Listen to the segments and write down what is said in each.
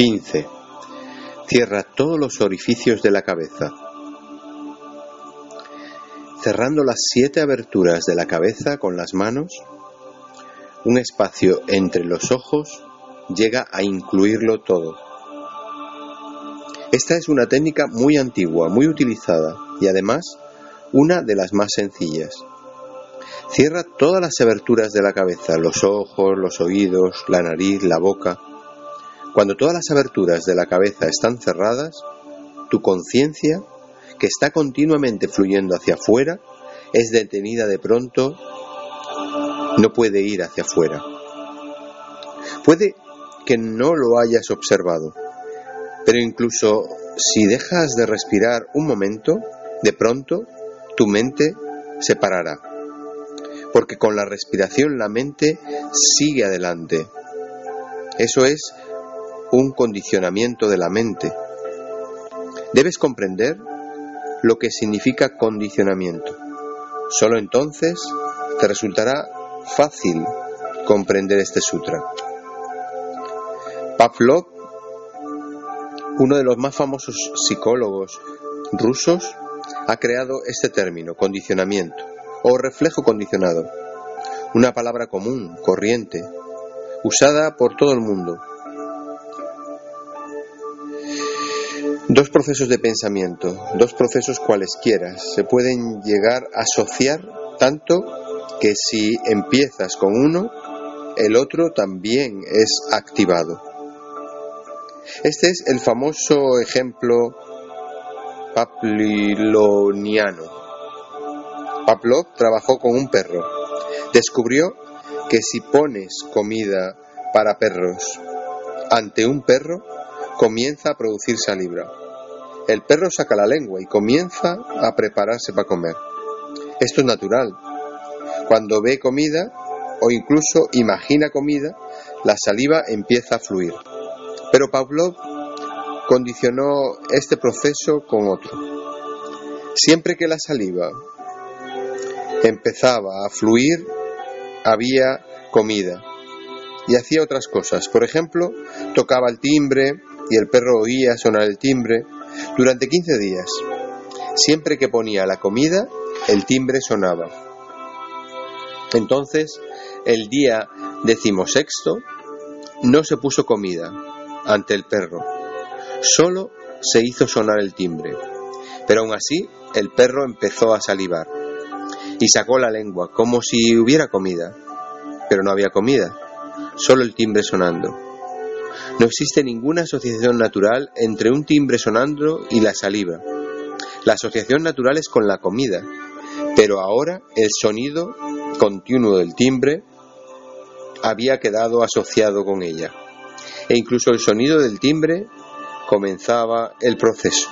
15. Cierra todos los orificios de la cabeza. Cerrando las siete aberturas de la cabeza con las manos, un espacio entre los ojos llega a incluirlo todo. Esta es una técnica muy antigua, muy utilizada y además una de las más sencillas. Cierra todas las aberturas de la cabeza, los ojos, los oídos, la nariz, la boca. Cuando todas las aberturas de la cabeza están cerradas, tu conciencia, que está continuamente fluyendo hacia afuera, es detenida de pronto, no puede ir hacia afuera. Puede que no lo hayas observado, pero incluso si dejas de respirar un momento, de pronto tu mente se parará. Porque con la respiración la mente sigue adelante. Eso es un condicionamiento de la mente. Debes comprender lo que significa condicionamiento. Solo entonces te resultará fácil comprender este sutra. Pavlov, uno de los más famosos psicólogos rusos, ha creado este término, condicionamiento, o reflejo condicionado, una palabra común, corriente, usada por todo el mundo. Dos procesos de pensamiento, dos procesos cualesquiera, se pueden llegar a asociar tanto que si empiezas con uno, el otro también es activado. Este es el famoso ejemplo Papliloniano. Pavlov trabajó con un perro. Descubrió que si pones comida para perros ante un perro, comienza a producir saliva. El perro saca la lengua y comienza a prepararse para comer. Esto es natural. Cuando ve comida o incluso imagina comida, la saliva empieza a fluir. Pero Pavlov condicionó este proceso con otro. Siempre que la saliva empezaba a fluir, había comida y hacía otras cosas. Por ejemplo, tocaba el timbre y el perro oía sonar el timbre durante 15 días. Siempre que ponía la comida, el timbre sonaba. Entonces, el día decimosexto, no se puso comida ante el perro, Solo se hizo sonar el timbre, pero aún así el perro empezó a salivar y sacó la lengua como si hubiera comida, pero no había comida, solo el timbre sonando. No existe ninguna asociación natural entre un timbre sonando y la saliva. La asociación natural es con la comida, pero ahora el sonido continuo del timbre había quedado asociado con ella. E incluso el sonido del timbre comenzaba el proceso.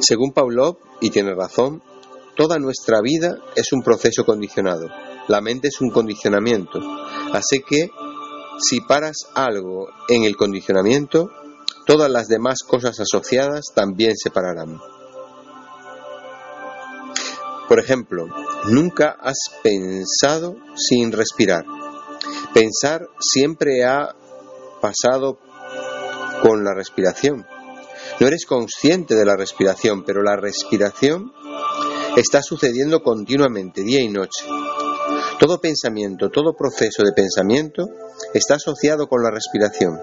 Según Pavlov, y tiene razón, toda nuestra vida es un proceso condicionado. La mente es un condicionamiento. Así que si paras algo en el condicionamiento, todas las demás cosas asociadas también se pararán. Por ejemplo, nunca has pensado sin respirar. Pensar siempre ha pasado con la respiración. No eres consciente de la respiración, pero la respiración está sucediendo continuamente, día y noche. Todo pensamiento, todo proceso de pensamiento está asociado con la respiración.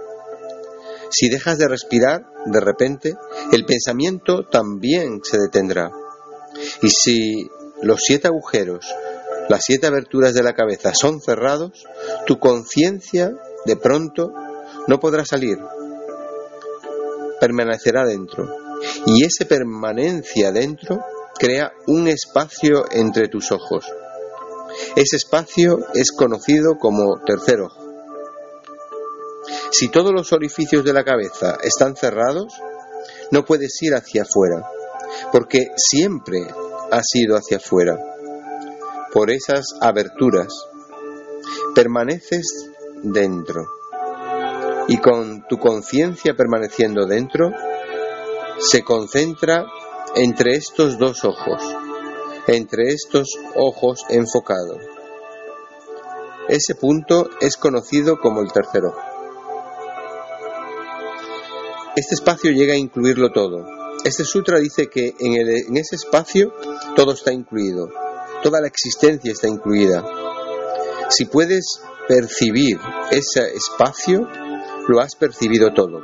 Si dejas de respirar, de repente, el pensamiento también se detendrá. Y si los siete agujeros, las siete aberturas de la cabeza son cerrados, tu conciencia de pronto no podrá salir, permanecerá dentro. Y esa permanencia dentro crea un espacio entre tus ojos. Ese espacio es conocido como tercer ojo. Si todos los orificios de la cabeza están cerrados, no puedes ir hacia afuera, porque siempre has ido hacia afuera. Por esas aberturas, permaneces dentro. Y con tu conciencia permaneciendo dentro, se concentra entre estos dos ojos, entre estos ojos enfocados. Ese punto es conocido como el tercer ojo. Este espacio llega a incluirlo todo. Este sutra dice que en, ese espacio todo está incluido, toda la existencia está incluida. Si puedes percibir ese espacio, lo has percibido todo.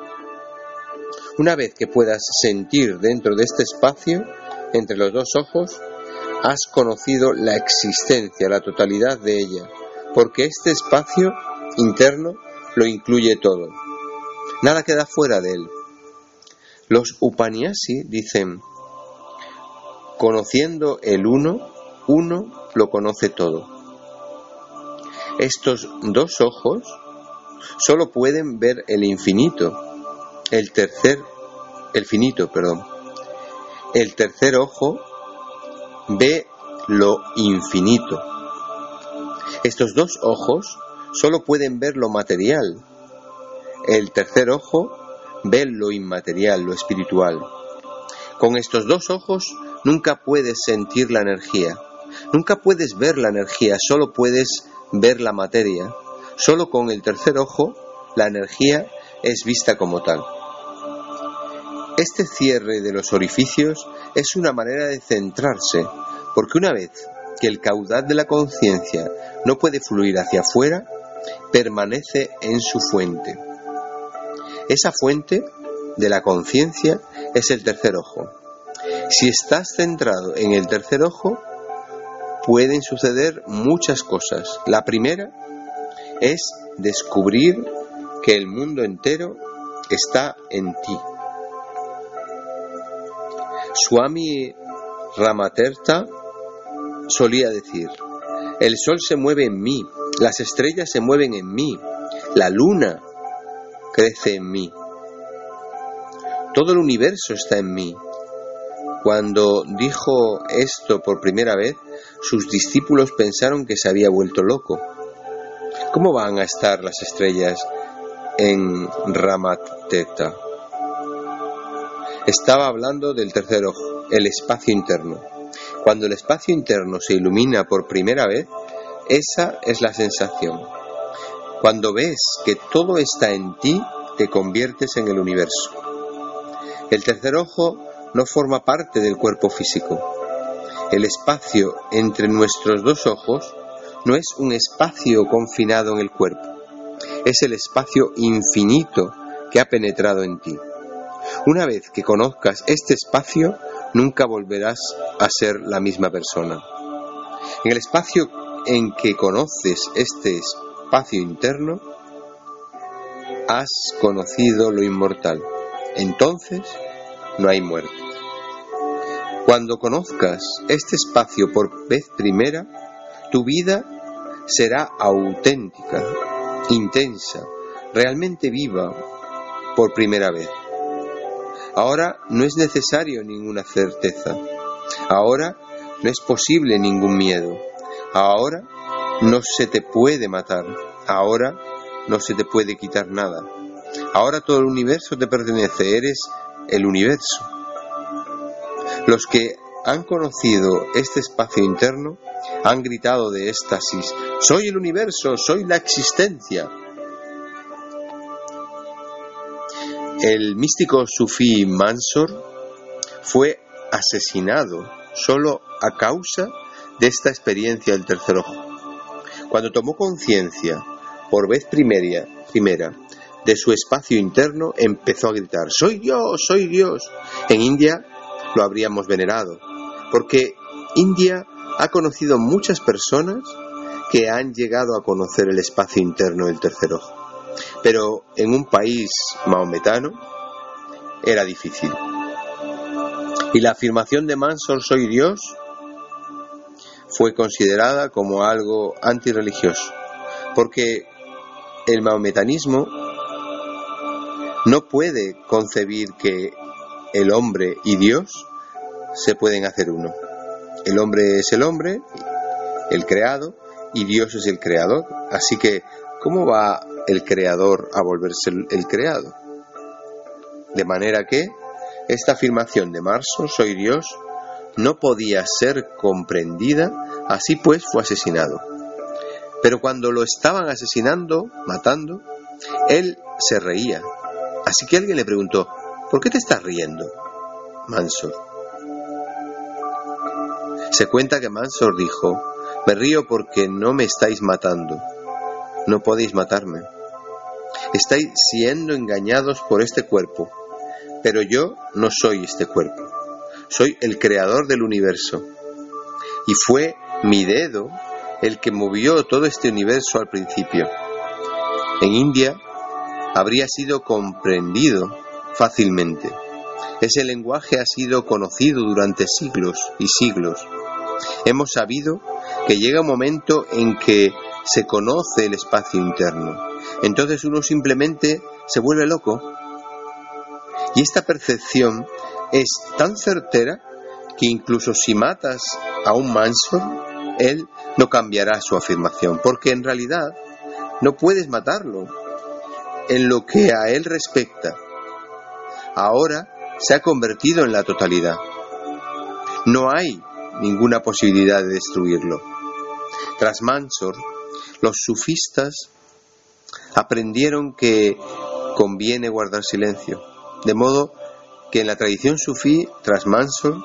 Una vez que puedas sentir dentro de este espacio, entre los dos ojos, has conocido la existencia, la totalidad de ella, porque este espacio interno lo incluye todo. Nada queda fuera de él. Los Upaniyasi dicen, conociendo el uno, uno lo conoce todo. Estos dos ojos solo pueden ver el infinito, el tercer, el finito, perdón. El tercer ojo ve lo infinito. Estos dos ojos solo pueden ver lo material. El tercer ojo ve lo inmaterial, lo espiritual. Con estos dos ojos nunca puedes sentir la energía, nunca puedes ver la energía, solo puedes ver la materia. Solo con el tercer ojo la energía es vista como tal. Este cierre de los orificios es una manera de centrarse, porque una vez que el caudal de la conciencia no puede fluir hacia afuera, permanece en su fuente. Esa fuente de la conciencia es el tercer ojo. Si estás centrado en el tercer ojo, pueden suceder muchas cosas. La primera es descubrir que el mundo entero está en ti. Swami Ramaterta solía decir, el sol se mueve en mí, las estrellas se mueven en mí, la luna crece en mí. Todo el universo está en mí. Cuando dijo esto por primera vez, sus discípulos pensaron que se había vuelto loco. ¿Cómo van a estar las estrellas en Ramat Teta? Estaba hablando del tercer ojo, el espacio interno. Cuando el espacio interno se ilumina por primera vez, esa es la sensación. Cuando ves que todo está en ti, te conviertes en el universo. El tercer ojo no forma parte del cuerpo físico. El espacio entre nuestros dos ojos no es un espacio confinado en el cuerpo, es el espacio infinito que ha penetrado en ti. Una vez que conozcas este espacio, nunca volverás a ser la misma persona. En el espacio en que conoces este espacio interno, has conocido lo inmortal. Entonces no hay muerte. Cuando conozcas este espacio por vez primera, tu vida será auténtica, intensa, realmente viva por primera vez. Ahora no es necesario ninguna certeza. Ahora no es posible ningún miedo. Ahora no se te puede matar. Ahora no se te puede quitar nada. Ahora todo el universo te pertenece, eres el universo. Los que han conocido este espacio interno han gritado de éxtasis, soy el universo, soy la existencia. El místico sufí Mansor fue asesinado solo a causa de esta experiencia del tercer ojo. Cuando tomó conciencia por vez primera, primera de su espacio interno, empezó a gritar, soy Dios, soy Dios. En India lo habríamos venerado, porque India ha conocido muchas personas que han llegado a conocer el espacio interno del tercer ojo. Pero en un país maometano era difícil. Y la afirmación de Mansor soy Dios fue considerada como algo antirreligioso, porque el maometanismo no puede concebir que el hombre y Dios se pueden hacer uno. El hombre es el hombre, el creado, y Dios es el creador. Así que, ¿cómo va el creador a volverse el, creado? De manera que esta afirmación de Marso, soy Dios, no podía ser comprendida, así pues fue asesinado. Pero cuando lo estaban asesinando, matando, él se reía. Así que alguien le preguntó, ¿por qué te estás riendo, Mansor? Se cuenta que Mansor dijo, me río porque no me estáis matando, no podéis matarme. Estáis siendo engañados por este cuerpo, pero yo no soy este cuerpo, soy el creador del universo. Y fue mi dedo el que movió todo este universo al principio. En India habría sido comprendido fácilmente. Ese lenguaje ha sido conocido durante siglos y siglos. Hemos sabido que llega un momento en que se conoce el espacio interno. Entonces uno simplemente se vuelve loco. Y esta percepción es tan certera que incluso si matas a un manso, él no cambiará su afirmación, porque en realidad no puedes matarlo. En lo que a él respecta, ahora se ha convertido en la totalidad. No hay ninguna posibilidad de destruirlo. Tras Mansor, los sufistas aprendieron que conviene guardar silencio, de modo que en la tradición sufí, tras Mansor,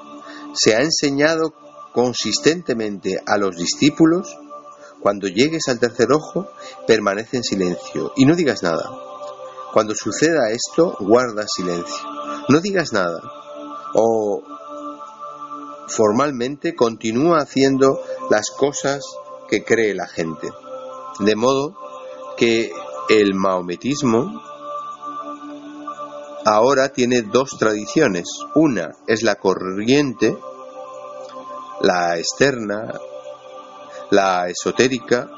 se ha enseñado consistentemente a los discípulos, cuando llegues al tercer ojo, permanece en silencio y no digas nada. Cuando suceda esto, guarda silencio. No digas nada. O formalmente continúa haciendo las cosas que cree la gente. De modo que el maometismo ahora tiene dos tradiciones. Una es la corriente, la externa, la esotérica,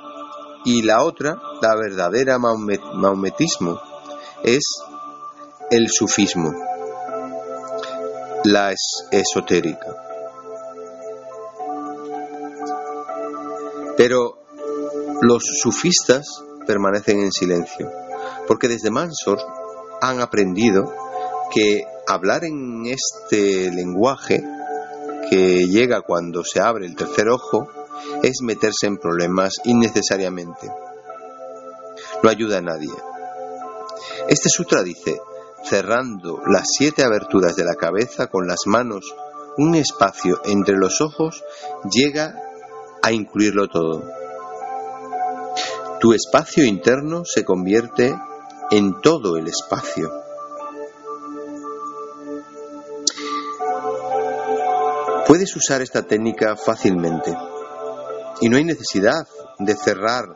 y la otra, la verdadera maometismo, es el sufismo, la esotérica. Pero los sufistas permanecen en silencio, porque desde Mansor han aprendido que hablar en este lenguaje que llega cuando se abre el tercer ojo es meterse en problemas innecesariamente. No ayuda a nadie. Este sutra dice, cerrando las siete aberturas de la cabeza con las manos, un espacio entre los ojos llega a incluirlo todo. Tu espacio interno se convierte en todo el espacio. Puedes usar esta técnica fácilmente y no hay necesidad de cerrar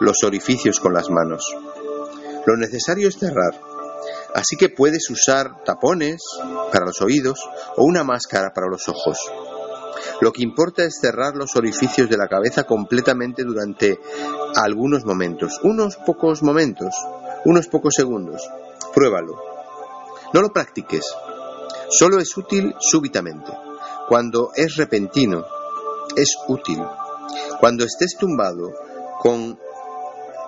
los orificios con las manos. Lo necesario es cerrar. Así que puedes usar tapones para los oídos o una máscara para los ojos. Lo que importa es cerrar los orificios de la cabeza completamente durante algunos momentos, unos pocos momentos, unos pocos segundos. Pruébalo. No lo practiques. Solo es útil súbitamente. Cuando es repentino, es útil. Cuando estés tumbado con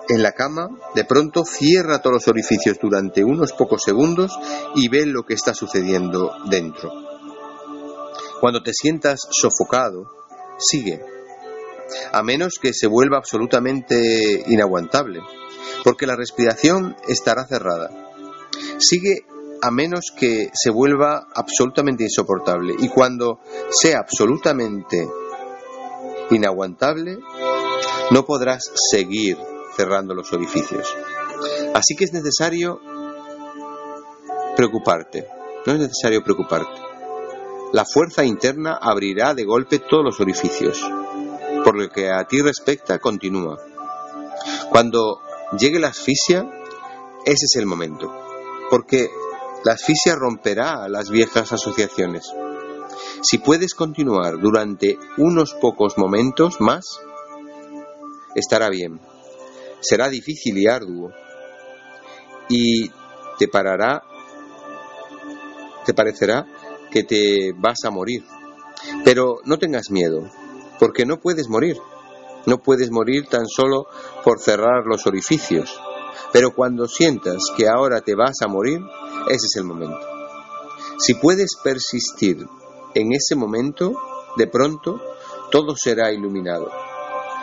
en la cama, de pronto cierra todos los orificios durante unos pocos segundos y ve lo que está sucediendo dentro. Cuando te sientas sofocado, sigue, a menos que se vuelva absolutamente inaguantable, porque la respiración estará cerrada. Sigue a menos que se vuelva absolutamente insoportable y cuando sea absolutamente inaguantable, no podrás seguir cerrando los orificios. Así que es necesario preocuparte, no es necesario preocuparte la fuerza interna abrirá de golpe todos los orificios. Por lo que a ti respecta, continúa. Cuando llegue la asfixia, ese es el momento, porque la asfixia romperá las viejas asociaciones. Si puedes continuar durante unos pocos momentos más, estará bien. Será difícil y arduo. Y te parará, te parecerá que te vas a morir. Pero no tengas miedo, porque no puedes morir. No puedes morir tan solo por cerrar los orificios. Pero cuando sientas que ahora te vas a morir, ese es el momento. Si puedes persistir en ese momento, de pronto, todo será iluminado.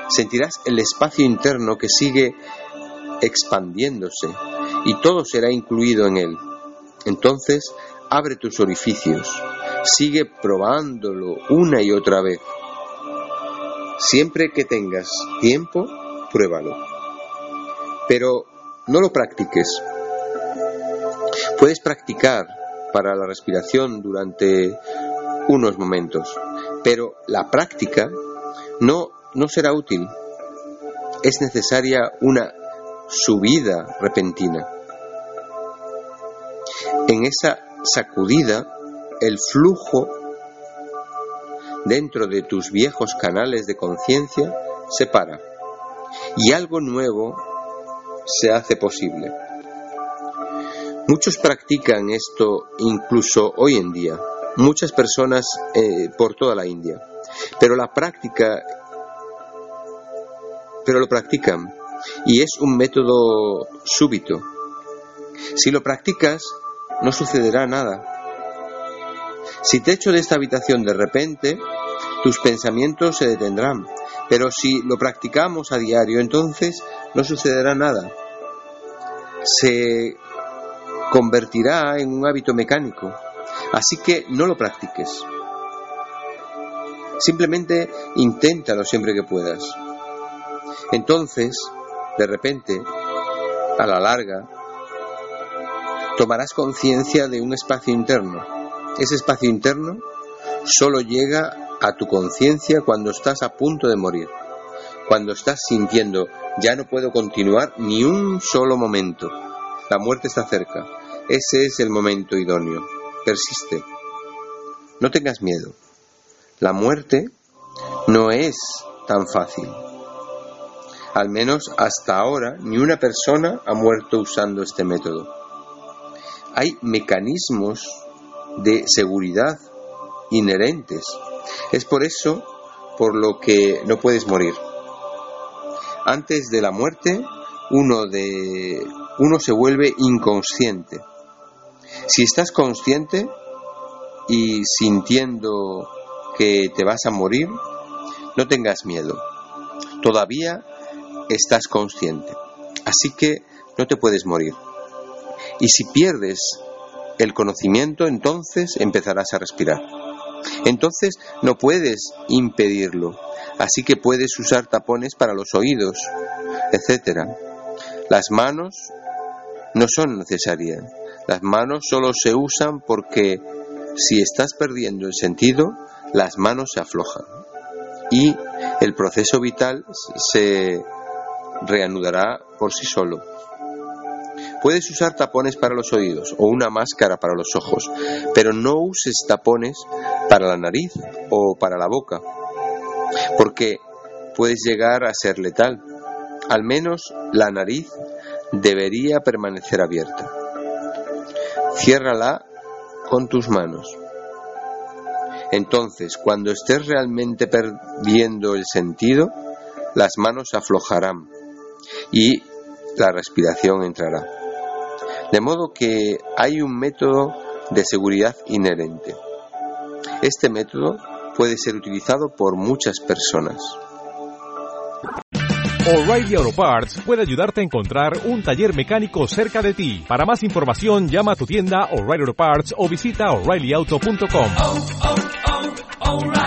Sentirás el espacio interno que sigue expandiéndose y todo será incluido en él. Entonces, abre tus orificios, sigue probándolo una y otra vez. Siempre que tengas tiempo, pruébalo. Pero no lo practiques. Puedes practicar para la respiración durante unos momentos, pero la práctica no, no será útil. Es necesaria una subida repentina. En esa sacudida, el flujo dentro de tus viejos canales de conciencia se para y algo nuevo se hace posible. Muchos practican esto incluso hoy en día, muchas personas eh, por toda la India, pero la práctica, pero lo practican y es un método súbito. Si lo practicas, no sucederá nada. Si te echo de esta habitación de repente, tus pensamientos se detendrán, pero si lo practicamos a diario, entonces no sucederá nada. Se convertirá en un hábito mecánico. Así que no lo practiques. Simplemente inténtalo siempre que puedas. Entonces, de repente, a la larga, tomarás conciencia de un espacio interno. Ese espacio interno solo llega a tu conciencia cuando estás a punto de morir, cuando estás sintiendo ya no puedo continuar ni un solo momento. La muerte está cerca. Ese es el momento idóneo. Persiste. No tengas miedo. La muerte no es tan fácil. Al menos hasta ahora ni una persona ha muerto usando este método. Hay mecanismos de seguridad inherentes. Es por eso por lo que no puedes morir. Antes de la muerte, uno de uno se vuelve inconsciente. Si estás consciente y sintiendo que te vas a morir, no tengas miedo. Todavía estás consciente. Así que no te puedes morir. Y si pierdes el conocimiento, entonces empezarás a respirar. Entonces no puedes impedirlo. Así que puedes usar tapones para los oídos, etc. Las manos no son necesarias. Las manos solo se usan porque si estás perdiendo el sentido, las manos se aflojan y el proceso vital se reanudará por sí solo. Puedes usar tapones para los oídos o una máscara para los ojos, pero no uses tapones para la nariz o para la boca, porque puedes llegar a ser letal. Al menos la nariz debería permanecer abierta. Ciérrala con tus manos. Entonces, cuando estés realmente perdiendo el sentido, las manos aflojarán y la respiración entrará. De modo que hay un método de seguridad inherente. Este método puede ser utilizado por muchas personas. O'Reilly Auto Parts puede ayudarte a encontrar un taller mecánico cerca de ti. Para más información, llama a tu tienda O'Reilly Auto Parts o visita oreillyauto.com.